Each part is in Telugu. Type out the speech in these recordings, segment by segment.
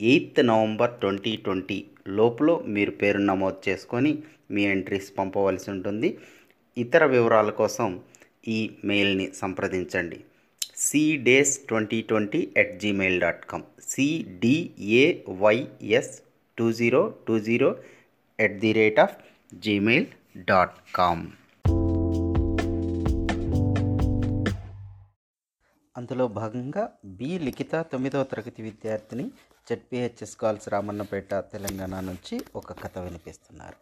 ఎయిత్ నవంబర్ ట్వంటీ ట్వంటీ లోపల మీరు పేరు నమోదు చేసుకొని మీ ఎంట్రీస్ పంపవలసి ఉంటుంది. ఇతర వివరాల కోసం ఈ మెయిల్ని సంప్రదించండి. Cdays twenty twenty at Gmail dot com CDAYS two zero two zero at the rate of Gmail dot com అందులో భాగంగా బి లిఖిత తొమ్మిదవ తరగతి విద్యార్థిని జెడ్పిహెచ్ఎస్ కాల్స్ రామన్నపేట తెలంగాణ నుంచి ఒక కథ వినిపిస్తున్నారు.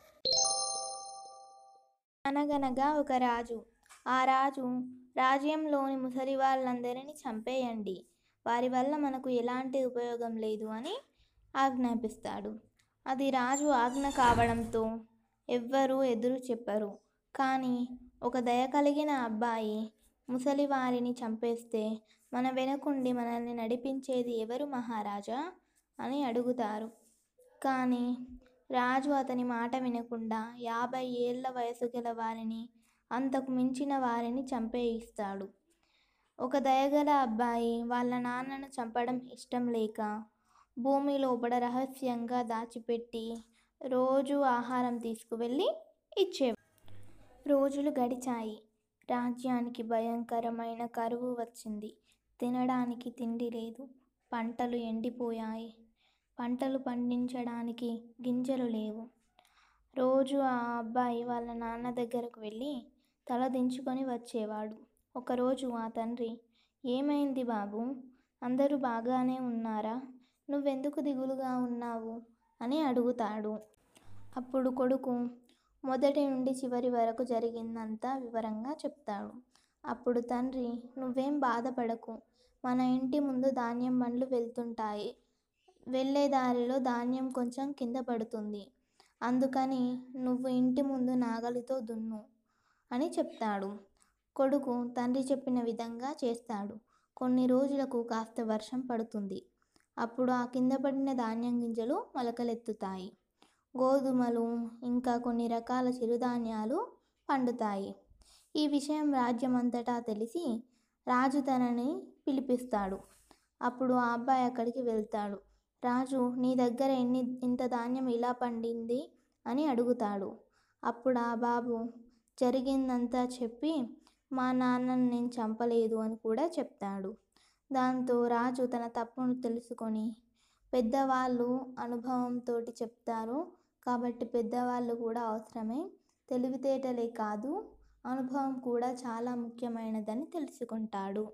అనగనగా ఒక రాజు. ఆ రాజు రాజ్యంలోని ముసలి వాళ్ళందరినీ చంపేయండి. వారి వల్ల మనకు ఎలాంటి ఉపయోగం లేదు అని ఆజ్ఞాపిస్తాడు. అది రాజు ఆజ్ఞ కావడంతో ఎవ్వరూ ఎదురు చెప్పరు. కానీ ఒక దయ కలిగిన అబ్బాయి ముసలి వారిని చంపేస్తే మన వెనకుండి మనల్ని నడిపించేది ఎవరు మహారాజా? అని అడుగుతారు. కానీ రాజు అతని మాట వినకుండా యాభై ఏళ్ళ వయసు గల వారిని అంతకు మించిన వారిని చంపేయిస్తాడు. ఒక దయగల అబ్బాయి వాళ్ళ నాన్నను చంపడం ఇష్టం లేక భూమి లోపల రహస్యంగా దాచిపెట్టి రోజు ఆహారం తీసుకువెళ్ళి ఇచ్చే రోజులు గడిచాయి. రాజ్యానికి భయంకరమైన కరువు వచ్చింది. తినడానికి తిండి లేదు. పంటలు ఎండిపోయాయి. పంటలు పండించడానికి గింజలు లేవు. రోజు ఆ అబ్బాయి వాళ్ళ నాన్న దగ్గరకు వెళ్ళి తల దించుకొని వచ్చేవాడు. ఒకరోజు ఆ తండ్రి ఏమైంది బాబు? అందరూ బాగానే ఉన్నారా? నువ్వెందుకు దిగులుగా ఉన్నావు? అని అడుగుతాడు. అప్పుడు కొడుకు మొదటి నుండి చివరి వరకు జరిగిందంతా వివరంగా చెప్తాడు. అప్పుడు తండ్రి నువ్వేం బాధపడకు. మన ఇంటి ముందు ధాన్యం బండ్లు వెళ్తుంటాయి. వెళ్ళే దారిలో ధాన్యం కొంచెం కింద పడుతుంది. అందుకని నువ్వు ఇంటి ముందు నాగలితో దున్ను అని చెప్తాడు. కొడుకు తండ్రి చెప్పిన విధంగా చేస్తాడు. కొన్ని రోజులకు కాస్త వర్షం పడుతుంది. అప్పుడు ఆ కింద పడిన ధాన్యం గింజలు మొలకలెత్తుతాయి. గోధుమలు ఇంకా కొన్ని రకాల చిరుధాన్యాలు పండుతాయి. ఈ విషయం రాజ్యమంతటా తెలిసి రాజు తనని పిలిపిస్తాడు. అప్పుడు ఆ అబ్బాయి అక్కడికి వెళ్తాడు. రాజు నీ దగ్గర ఎన్ని ఇంత ధాన్యం ఇలా పండింది? అని అడుగుతాడు. అప్పుడు ఆ బాబు జరిగిందంతా చెప్పి మా నాన్నను నేను చంపలేదు అని కూడా చెప్తాడు. దాంతో రాజు తన తప్పును తెలుసుకొని పెద్దవాళ్ళు అనుభవంతో చెప్తారు కాబట్టి పెద్దవాళ్ళు కూడా అవసరమే. తెలివితేటలే కాదు అనుభవం కూడా చాలా ముఖ్యమైనదని తెలుసుకుంటాడు.